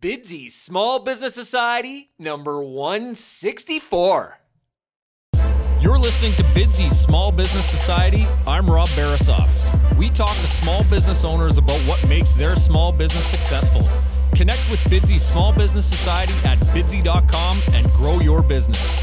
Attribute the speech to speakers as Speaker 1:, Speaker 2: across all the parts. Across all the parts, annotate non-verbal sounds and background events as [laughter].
Speaker 1: Bidsy Small Business Society, number 164.
Speaker 2: You're listening to Bidsy Small Business Society. I'm Rob Barasoff. We talk to small business owners about what makes their small business successful. Connect with Bidsy Small Business Society at bidsy.com and grow your business.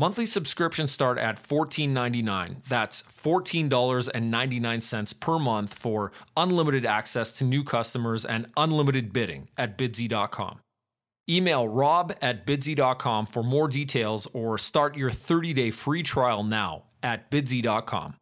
Speaker 2: Monthly subscriptions start at $14.99. That's $14.99 per month for unlimited access to new customers and unlimited bidding at bidsy.com. Email rob at bidsy.com for more details or start your 30 day free trial now at bidsy.com.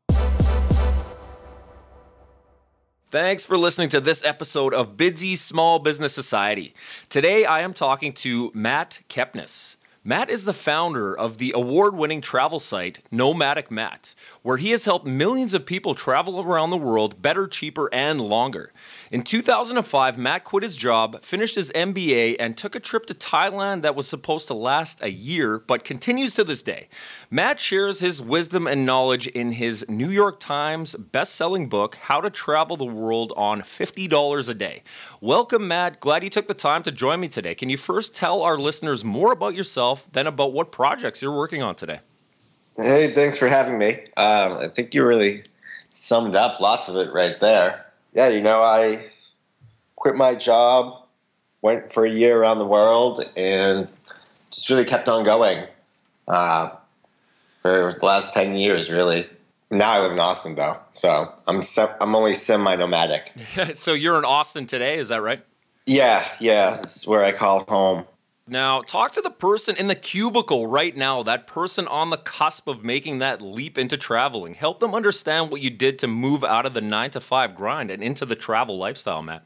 Speaker 1: Thanks for listening to this episode of Bidsy Small Business Society. Today I am talking to Matt Kepnes. Matt is the founder of the award winning travel site Nomadic Matt, where he has helped millions of people travel around the world better, cheaper, and longer. In 2005, Matt quit his job, finished his MBA, and took a trip to Thailand that was supposed to last a year, but continues to this day. Matt shares his wisdom and knowledge in his New York Times best-selling book, How to Travel the World on $50 a Day. Welcome, Matt. Glad you took the time to join me today. Can you first tell our listeners more about yourself, then about what projects you're working on today?
Speaker 3: Hey, thanks for having me. Um, I think you really summed up lots of it right there. Yeah, you know, I quit my job, went for a year around the world, and just really kept on going uh, for the last 10 years, really. Now I live in Austin, though, so I'm I'm only semi nomadic. [laughs]
Speaker 1: so you're in Austin today, is that right?
Speaker 3: Yeah, yeah, this is where I call home.
Speaker 1: Now, talk to the person in the cubicle right now, that person on the cusp of making that leap into traveling. Help them understand what you did to move out of the nine to five grind and into the travel lifestyle, Matt.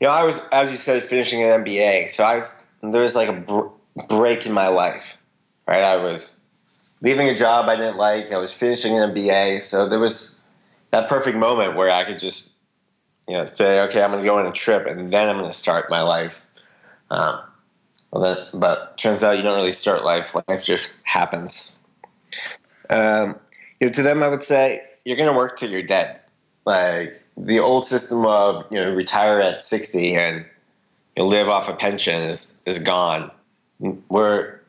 Speaker 3: You know, I was, as you said, finishing an MBA. So I was, there was like a br- break in my life, right? I was leaving a job I didn't like. I was finishing an MBA. So there was that perfect moment where I could just, you know, say, okay, I'm going to go on a trip and then I'm going to start my life. Um, well, but turns out you don't really start life. Life just happens. Um, you know, to them, I would say you're going to work till you're dead. Like the old system of you know retire at 60 and you live off a pension is is gone. Where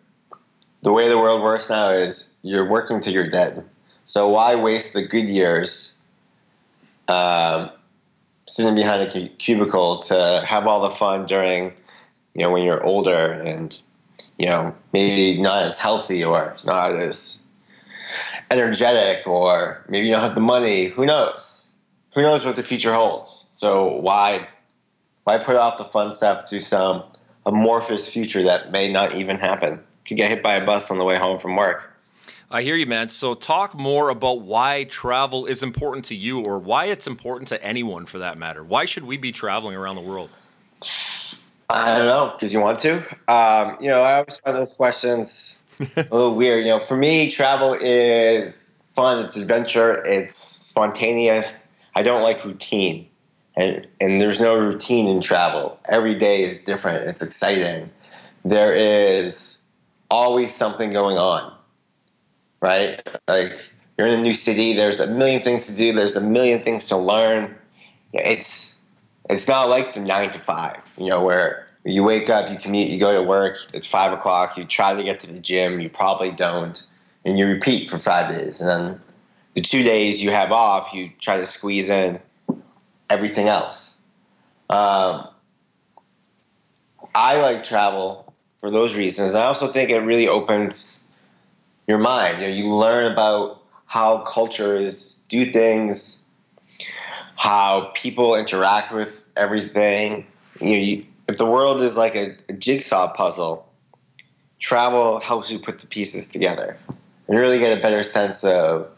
Speaker 3: the way the world works now is you're working till you're dead. So why waste the good years um, sitting behind a cubicle to have all the fun during you know when you're older and you know maybe not as healthy or not as energetic or maybe you don't have the money who knows who knows what the future holds so why why put off the fun stuff to some amorphous future that may not even happen could get hit by a bus on the way home from work
Speaker 1: I hear you, man. So, talk more about why travel is important to you, or why it's important to anyone for that matter. Why should we be traveling around the world?
Speaker 3: I don't know because you want to. Um, you know, I always find those questions a little [laughs] weird. You know, for me, travel is fun. It's adventure. It's spontaneous. I don't like routine, and and there's no routine in travel. Every day is different. It's exciting. There is always something going on, right? Like you're in a new city. There's a million things to do. There's a million things to learn. It's it's not like the nine to five, you know, where you wake up, you commute, you go to work, it's five o'clock, you try to get to the gym, you probably don't, and you repeat for five days. And then the two days you have off, you try to squeeze in everything else. Um, I like travel for those reasons. I also think it really opens your mind. You know, you learn about how cultures do things, how people interact with everything. You, know, you if the world is like a, a, jigsaw puzzle, travel helps you put the pieces together and really get a better sense of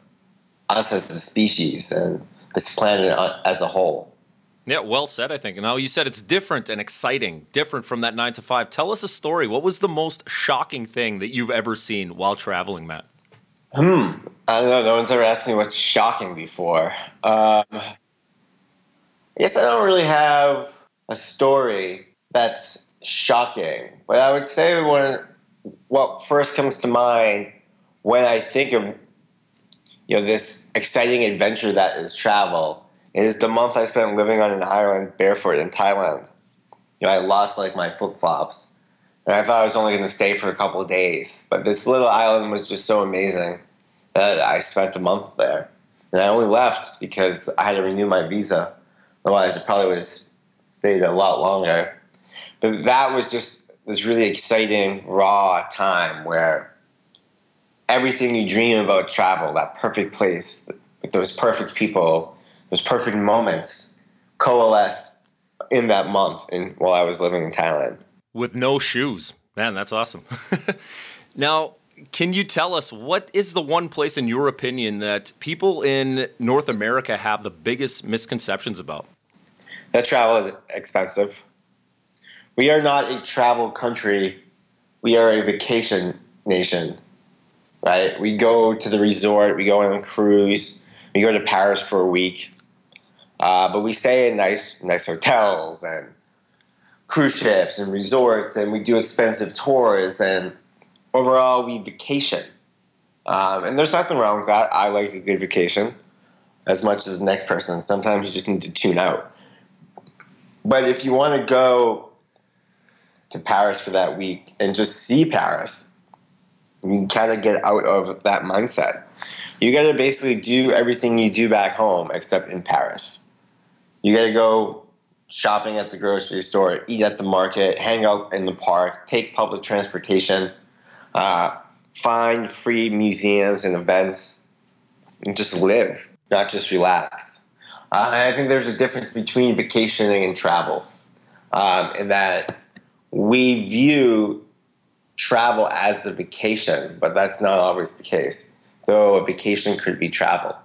Speaker 3: us as a species and this planet as a whole.
Speaker 1: Yeah, well said, I think. Now, you said it's different and exciting, different from that nine to five. Tell us a story. What was the most shocking thing that you've ever seen while traveling, Matt?
Speaker 3: Hmm. I don't know. No one's ever asked me what's shocking before. Um, I guess I don't really have a story that's shocking, but I would say when what first comes to mind when I think of you know this exciting adventure that is travel is the month I spent living on an island barefoot in Thailand. You know, I lost like my flip flops, and I thought I was only going to stay for a couple days. But this little island was just so amazing that I spent a month there, and I only left because I had to renew my visa. Otherwise, I probably would have stayed a lot longer. But that was just this really exciting, raw time where everything you dream about travel, that perfect place with those perfect people, those perfect moments coalesced in that month in, while I was living in Thailand.
Speaker 1: With no shoes. Man, that's awesome. [laughs] now, can you tell us what is the one place, in your opinion, that people in North America have the biggest misconceptions about?
Speaker 3: That travel is expensive. We are not a travel country, we are a vacation nation, right? We go to the resort, we go on a cruise, we go to Paris for a week. Uh, but we stay in nice, nice hotels and cruise ships and resorts, and we do expensive tours, and overall we vacation. Um, and there's nothing wrong with that. I like a good vacation as much as the next person. Sometimes you just need to tune out. But if you want to go to Paris for that week and just see Paris, you kind of get out of that mindset. You got to basically do everything you do back home except in Paris. You got to go shopping at the grocery store, eat at the market, hang out in the park, take public transportation, uh, find free museums and events, and just live, not just relax. Uh, I think there's a difference between vacationing and travel, um, in that we view travel as a vacation, but that's not always the case. Though a vacation could be travel.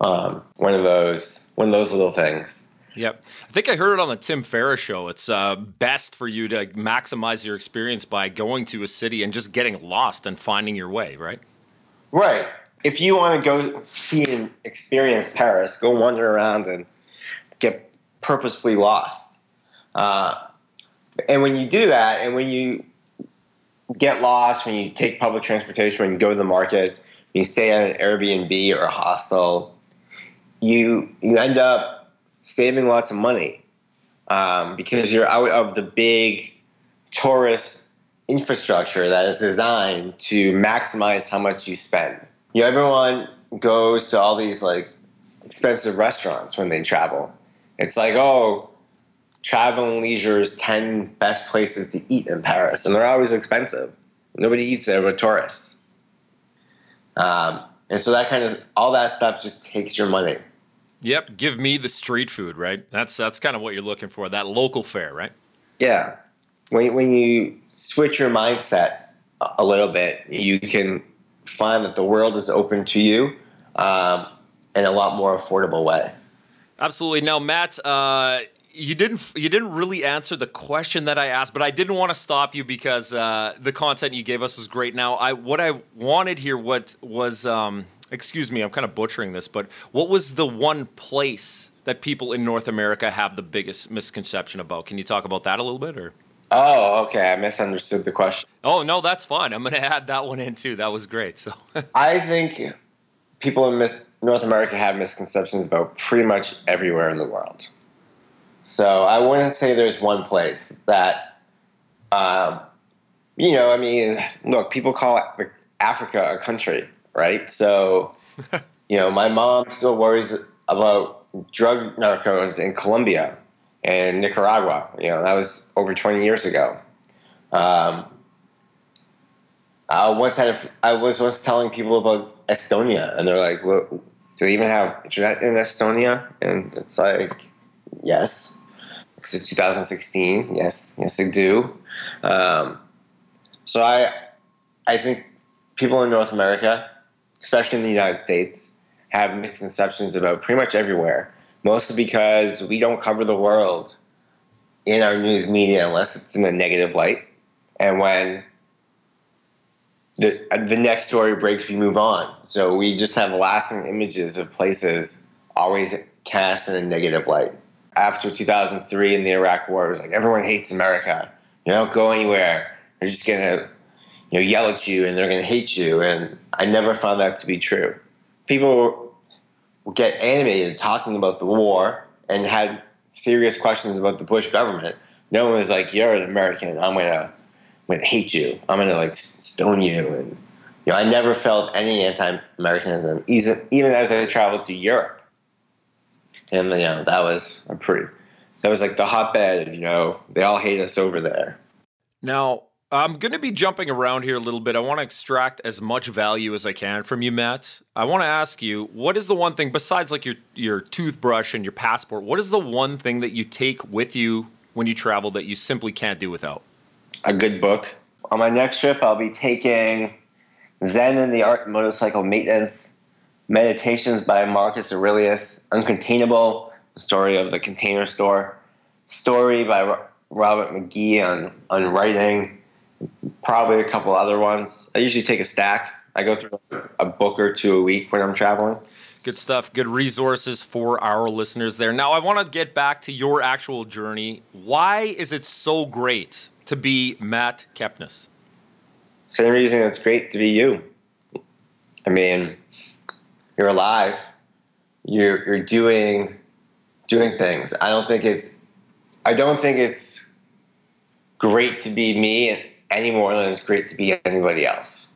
Speaker 3: Um, one of those one of those little things.
Speaker 1: Yep. I think I heard it on the Tim Ferriss show. It's uh, best for you to maximize your experience by going to a city and just getting lost and finding your way, right?
Speaker 3: Right. If you want to go see and experience Paris, go wander around and get purposefully lost. Uh, and when you do that, and when you get lost, when you take public transportation, when you go to the market, you stay at an Airbnb or a hostel, you you end up saving lots of money um, because you're out of the big tourist infrastructure that is designed to maximize how much you spend. You know, everyone goes to all these like expensive restaurants when they travel. It's like, oh, travel and leisure's 10 best places to eat in Paris, and they're always expensive. Nobody eats there but tourists. Um, and so that kind of all that stuff just takes your money.
Speaker 1: Yep, give me the street food, right? That's that's kind of what you're looking for, that local fare, right?
Speaker 3: Yeah. When when you switch your mindset a little bit, you can find that the world is open to you um, in a lot more affordable way.
Speaker 1: Absolutely. Now, Matt, uh, you didn't you didn't really answer the question that I asked, but I didn't want to stop you because uh, the content you gave us was great. Now, I what I wanted here what was um, excuse me, I'm kind of butchering this, but what was the one place that people in North America have the biggest misconception about? Can you talk about that a little bit, or?
Speaker 3: Oh, okay. I misunderstood the question.
Speaker 1: Oh no, that's fine. I'm going to add that one in too. That was great. So [laughs]
Speaker 3: I think people in mis- North America have misconceptions about pretty much everywhere in the world. So I wouldn't say there's one place that, um, you know, I mean, look, people call Africa a country, right? So, [laughs] you know, my mom still worries about drug narcos in Colombia and Nicaragua. You know, that was over 20 years ago. Um, I once had a, I was once telling people about Estonia, and they're like, "What? Do they even have internet in Estonia?" And it's like, "Yes." It's 2016. Yes, yes, they do. Um, so I, I think people in North America, especially in the United States, have misconceptions about pretty much everywhere. Mostly because we don't cover the world in our news media unless it's in a negative light, and when the the next story breaks, we move on. So we just have lasting images of places always cast in a negative light. After 2003 in the Iraq War, it was like everyone hates America. You don't go anywhere. They're just gonna you know yell at you and they're gonna hate you. And I never found that to be true. People get animated talking about the war and had serious questions about the Bush government. No one was like, "You're an American. I'm gonna." I'm gonna hate you. I'm gonna like stone you. And you know, I never felt any anti-Americanism, even even as I traveled to Europe. And you know, that was a pretty. That was like the hotbed. You know, they all hate us over there.
Speaker 1: Now, I'm going to be jumping around here a little bit. I want to extract as much value as I can from you, Matt. I want to ask you, what is the one thing besides like your your toothbrush and your passport? What is the one thing that you take with you when you travel that you simply can't do without?
Speaker 3: a good book. On my next trip, I'll be taking Zen and the Art of Motorcycle Maintenance, Meditations by Marcus Aurelius, Uncontainable, the story of the container store, Story by Robert McKee on, on writing, probably a couple other ones. I usually take a stack. I go through a book or two a week when I'm traveling.
Speaker 1: Good stuff. Good resources for our listeners there. Now, I want to get back to your actual journey. Why is it so great to be Matt Kepnes?
Speaker 3: Same reason it's great to be you. I mean, you're alive. You're you're doing doing things. I don't think it's I don't think it's great to be me any more than it's great to be anybody else.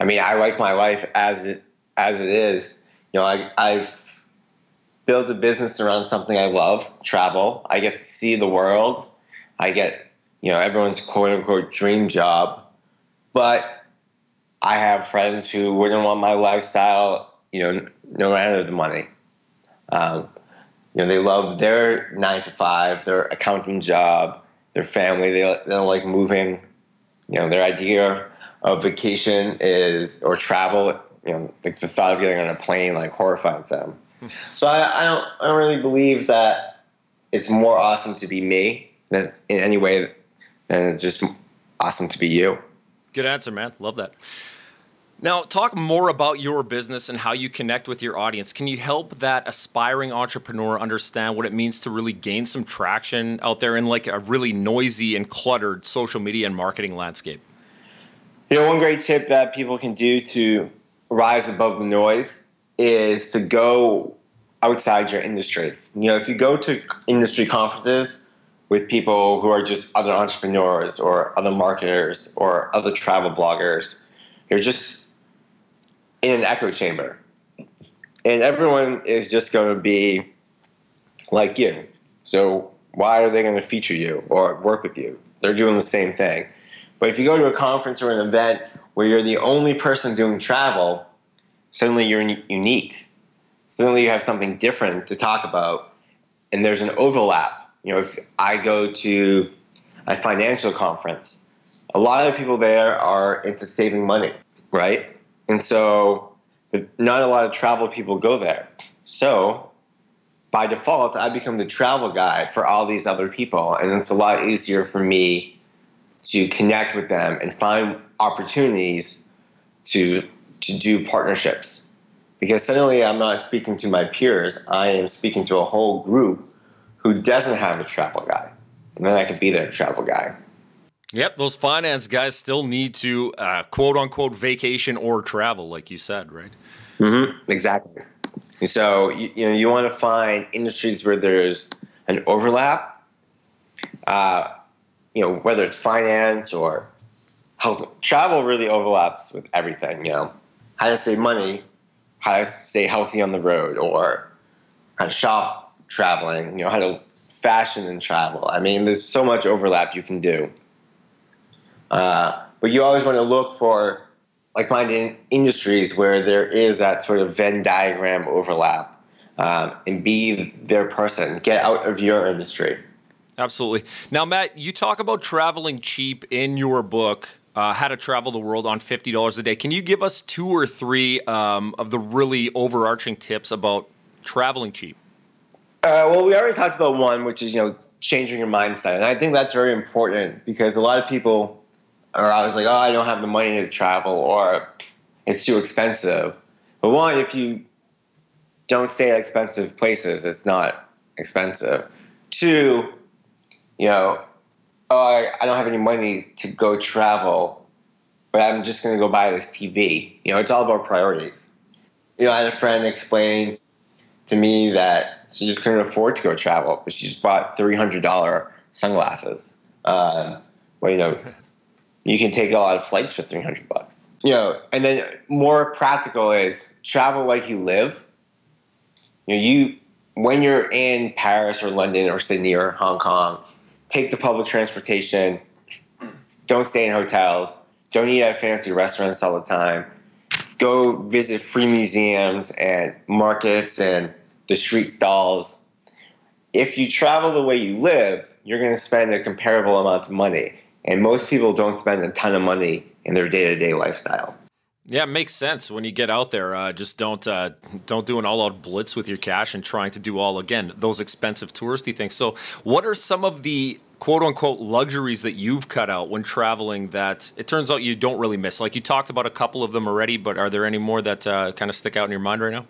Speaker 3: I mean, I like my life as it as it is. You know, I, I've built a business around something I love, travel. I get to see the world. I get you know everyone's quote unquote dream job, but I have friends who wouldn't want my lifestyle, you know, no matter the money. Um, you know, they love their nine to five, their accounting job, their family. They, they don't like moving. You know, their idea of vacation is or travel. You know, like the thought of getting on a plane like horrifies them. Hmm. so I, I don't, I don't really believe that it's more awesome to be me than in any way and it's just awesome to be you.
Speaker 1: Good answer, man. Love that. Now, talk more about your business and how you connect with your audience. Can you help that aspiring entrepreneur understand what it means to really gain some traction out there in like a really noisy and cluttered social media and marketing landscape?
Speaker 3: You know, one great tip that people can do to rise above the noise is to go outside your industry. You know, if you go to industry conferences, with people who are just other entrepreneurs or other marketers or other travel bloggers. You're just in an echo chamber. And everyone is just going to be like you. So why are they going to feature you or work with you? They're doing the same thing. But if you go to a conference or an event where you're the only person doing travel, suddenly you're unique. Suddenly you have something different to talk about, and there's an overlap you know, if I go to a financial conference, a lot of people there are into saving money, right? And so not a lot of travel people go there. So by default, I become the travel guy for all these other people. And it's a lot easier for me to connect with them and find opportunities to, to do partnerships. Because suddenly I'm not speaking to my peers, I am speaking to a whole group who doesn't have a travel guy. And then I could be their travel guy.
Speaker 1: Yep, those finance guys still need to uh, quote unquote vacation or travel, like you said, right?
Speaker 3: Mm-hmm. Exactly. so you, you, know you want to find industries where there's an overlap. Uh, you know whether it's finance or health. Travel really overlaps with everything. You know how to save money, how to stay healthy on the road, or how to shop traveling, you know, how to fashion and travel. I mean, there's so much overlap you can do. Uh, but you always want to look for like-minded industries where there is that sort of Venn diagram overlap, um, and be their person. Get out of your industry.
Speaker 1: Absolutely. Now, Matt, you talk about traveling cheap in your book. Uh, how to travel the world on fifty dollars a day. Can you give us two or three um, of the really overarching tips about traveling cheap?
Speaker 3: Uh, well, we already talked about one, which is you know changing your mindset, and I think that's very important because a lot of people are was like, "Oh, I don't have the money to travel," or "It's too expensive." But one, if you don't stay at expensive places, it's not expensive. Two, you know, oh, I, I don't have any money to go travel, but I'm just going to go buy this TV. You know, it's all about priorities. You know, I had a friend explain to me that she just couldn't afford to go travel, but she just bought $300 sunglasses. Um, well, you know, you can take a lot of flights for 300 bucks. You know, and then more practical is travel like you live. You know, you when you're in Paris or London or Sydney or Hong Kong, take the public transportation. Don't stay in hotels. Don't eat at fancy restaurants all the time. Go visit free museums and markets and the street stalls. If you travel the way you live, you're going to spend a comparable amount of money. And most people don't spend a ton of money in their day to day lifestyle.
Speaker 1: Yeah, it makes sense when you get out there. Uh, just don't uh, don't do an all out blitz with your cash and trying to do all again those expensive touristy things. So, what are some of the quote unquote luxuries that you've cut out when traveling that it turns out you don't really miss? Like you talked about a couple of them already, but are there any more that uh, kind of stick out in your mind right now?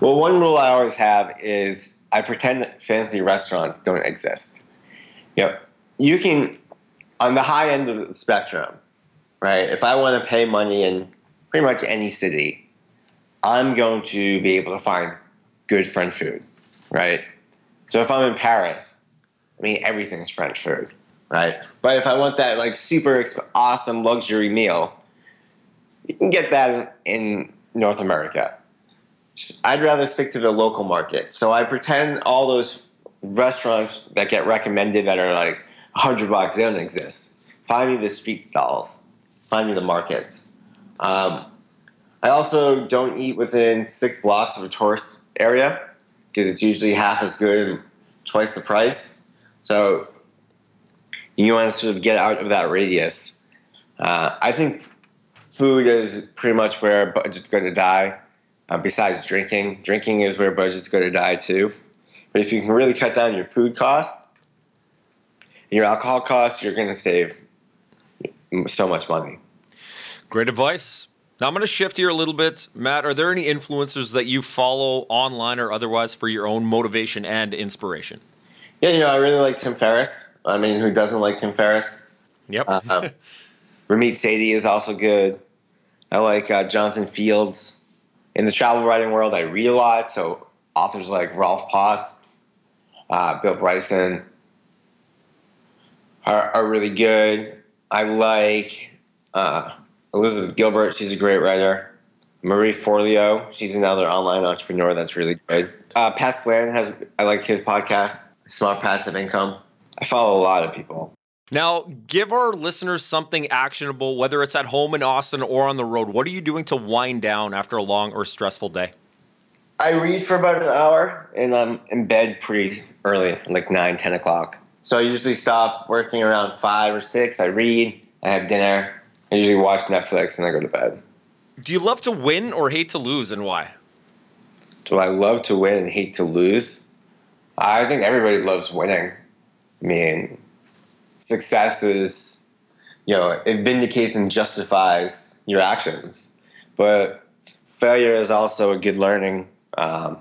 Speaker 3: Well, one rule I always have is I pretend that fancy restaurants don't exist. Yep, you can on the high end of the spectrum right? If I want to pay money in pretty much any city, I'm going to be able to find good French food, right? So if I'm in Paris, I mean everything's French food, right? But if I want that like super awesome luxury meal, you can get that in, in North America. I'd rather stick to the local market. So I pretend all those restaurants that get recommended that are like 100 bucks, they don't exist. Find me the street stalls Find me the markets. Um, I also don't eat within six blocks of a tourist area because it's usually half as good and twice the price. So you want to sort of get out of that radius. Uh, I think food is pretty much where budget's going to die. Uh, besides drinking, drinking is where budget's going to die too. But if you can really cut down your food costs your alcohol costs, you're going to save so much money.
Speaker 1: Great advice. Now I'm going to shift here a little bit. Matt, are there any influencers that you follow online or otherwise for your own motivation and inspiration?
Speaker 3: Yeah, you know, I really like Tim Ferriss. I mean, who doesn't like Tim Ferriss?
Speaker 1: Yep. uh,
Speaker 3: Ramit Sethi is also good. I like uh, Jonathan Fields. In the travel writing world, I read a lot, so authors like Rolf Potts, uh, Bill Bryson are, are really good. I like uh, Elizabeth Gilbert, she's a great writer. Marie Forleo, she's another online entrepreneur that's really good. Uh, Pat Flynn has, I like his podcast, Smart Passive Income. I follow a lot of people.
Speaker 1: Now, give our listeners something actionable, whether it's at home in Austin or on the road. What are you doing to wind down after a long or stressful day?
Speaker 3: I read for about an hour and I'm in bed pretty early, like 9, 10 o'clock. So I usually stop working around 5 or 6. I read, I have dinner, I usually watch Netflix and I go to bed.
Speaker 1: Do you love to win or hate to lose, and why?
Speaker 3: Do I love to win and hate to lose? I think everybody loves winning. I mean, success is, you know, it vindicates and justifies your actions. But failure is also a good learning, um,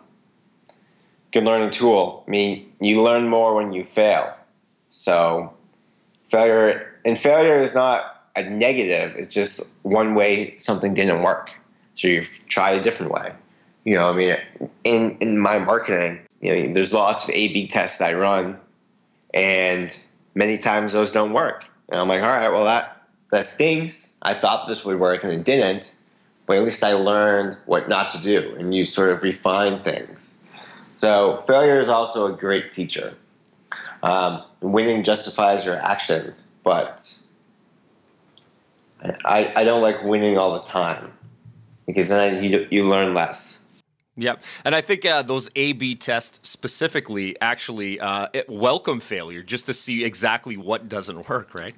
Speaker 3: good learning tool. I mean, you learn more when you fail. So, failure and failure is not a negative. It's just one way something didn't work. So you've tried a different way. You know, I mean, in in my marketing, you know, there's lots of A/B tests I run, and many times those don't work. And I'm like, all right, well that that stinks. I thought this would work and it didn't, but at least I learned what not to do, and you sort of refine things. So failure is also a great teacher. Um, winning justifies your actions, but I, I don't like winning all the time because then you, you learn less.
Speaker 1: Yep. And I think uh, those A B tests specifically actually uh, welcome failure just to see exactly what doesn't work, right?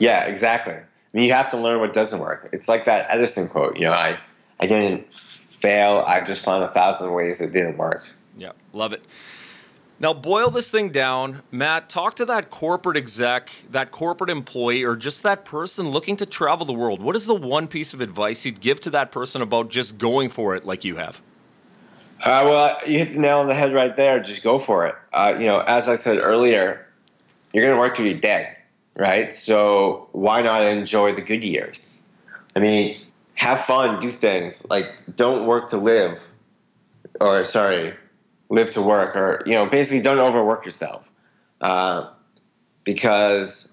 Speaker 3: Yeah, exactly. I mean, you have to learn what doesn't work. It's like that Edison quote, you know, I, I didn't fail, I just found a thousand ways it didn't work.
Speaker 1: Yeah, love it. Now, boil this thing down. Matt, talk to that corporate exec, that corporate employee, or just that person looking to travel the world. What is the one piece of advice you'd give to that person about just going for it like you have?
Speaker 3: Uh, well, you hit the nail on the head right there. Just go for it. Uh, you know, as I said earlier, you're going to work till you're dead, right? So why not enjoy the good years? I mean, have fun, do things. Like, don't work to live, or sorry, live to work, or you know, basically, don't overwork yourself, uh, because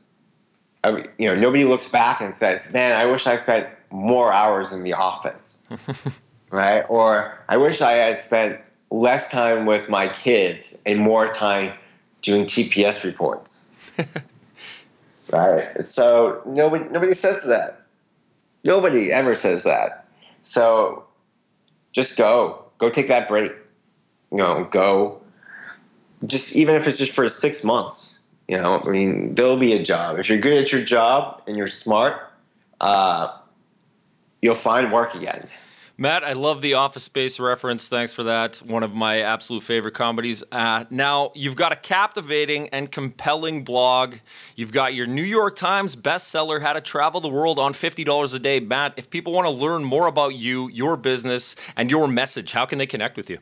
Speaker 3: you know nobody looks back and says, "Man, I wish I spent more hours in the office." [laughs] right? Or I wish I had spent less time with my kids and more time doing TPS reports. [laughs] right? So nobody nobody says that. Nobody ever says that. So just go. Go take that break. You know, go just even if it's just for six months. You know, I mean, there'll be a job. If you're good at your job and you're smart, uh, you'll find work again.
Speaker 1: Matt, I love the Office Space reference. Thanks for that. One of my absolute favorite comedies. Uh, now, you've got a captivating and compelling blog. You've got your New York Times bestseller, How to Travel the World on $50 a Day. Matt, if people want to learn more about you, your business, and your message, how can they connect with you?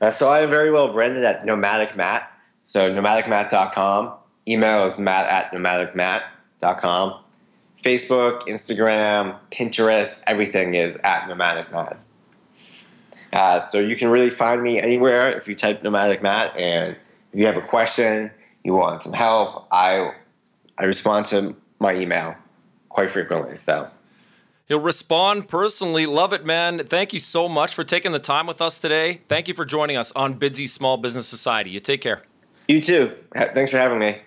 Speaker 3: Uh, so I am very well branded at Nomadic Matt. So nomadicmatt.com. Email is matt at nomadicmatt.com. Facebook, Instagram, Pinterest, everything is at Nomadic Matt. Uh, so you can really find me anywhere if you type Nomadic Matt, and if you have a question, you want some help, I I respond to my email quite frequently. So
Speaker 1: he'll respond personally. Love it, man. Thank you so much for taking the time with us today. Thank you for joining us on Bidsy Small Business Society. You take care.
Speaker 3: You too. Thanks for having me.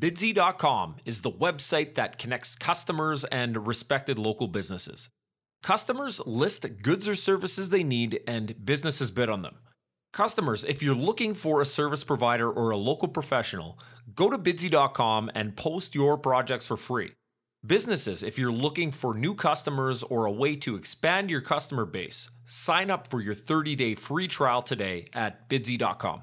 Speaker 2: Bidsy.com is the website that connects customers and respected local businesses. Customers list goods or services they need, and businesses bid on them. Customers, if you're looking for a service provider or a local professional, go to bidsy.com and post your projects for free. Businesses, if you're looking for new customers or a way to expand your customer base, sign up for your 30 day free trial today at bidsy.com.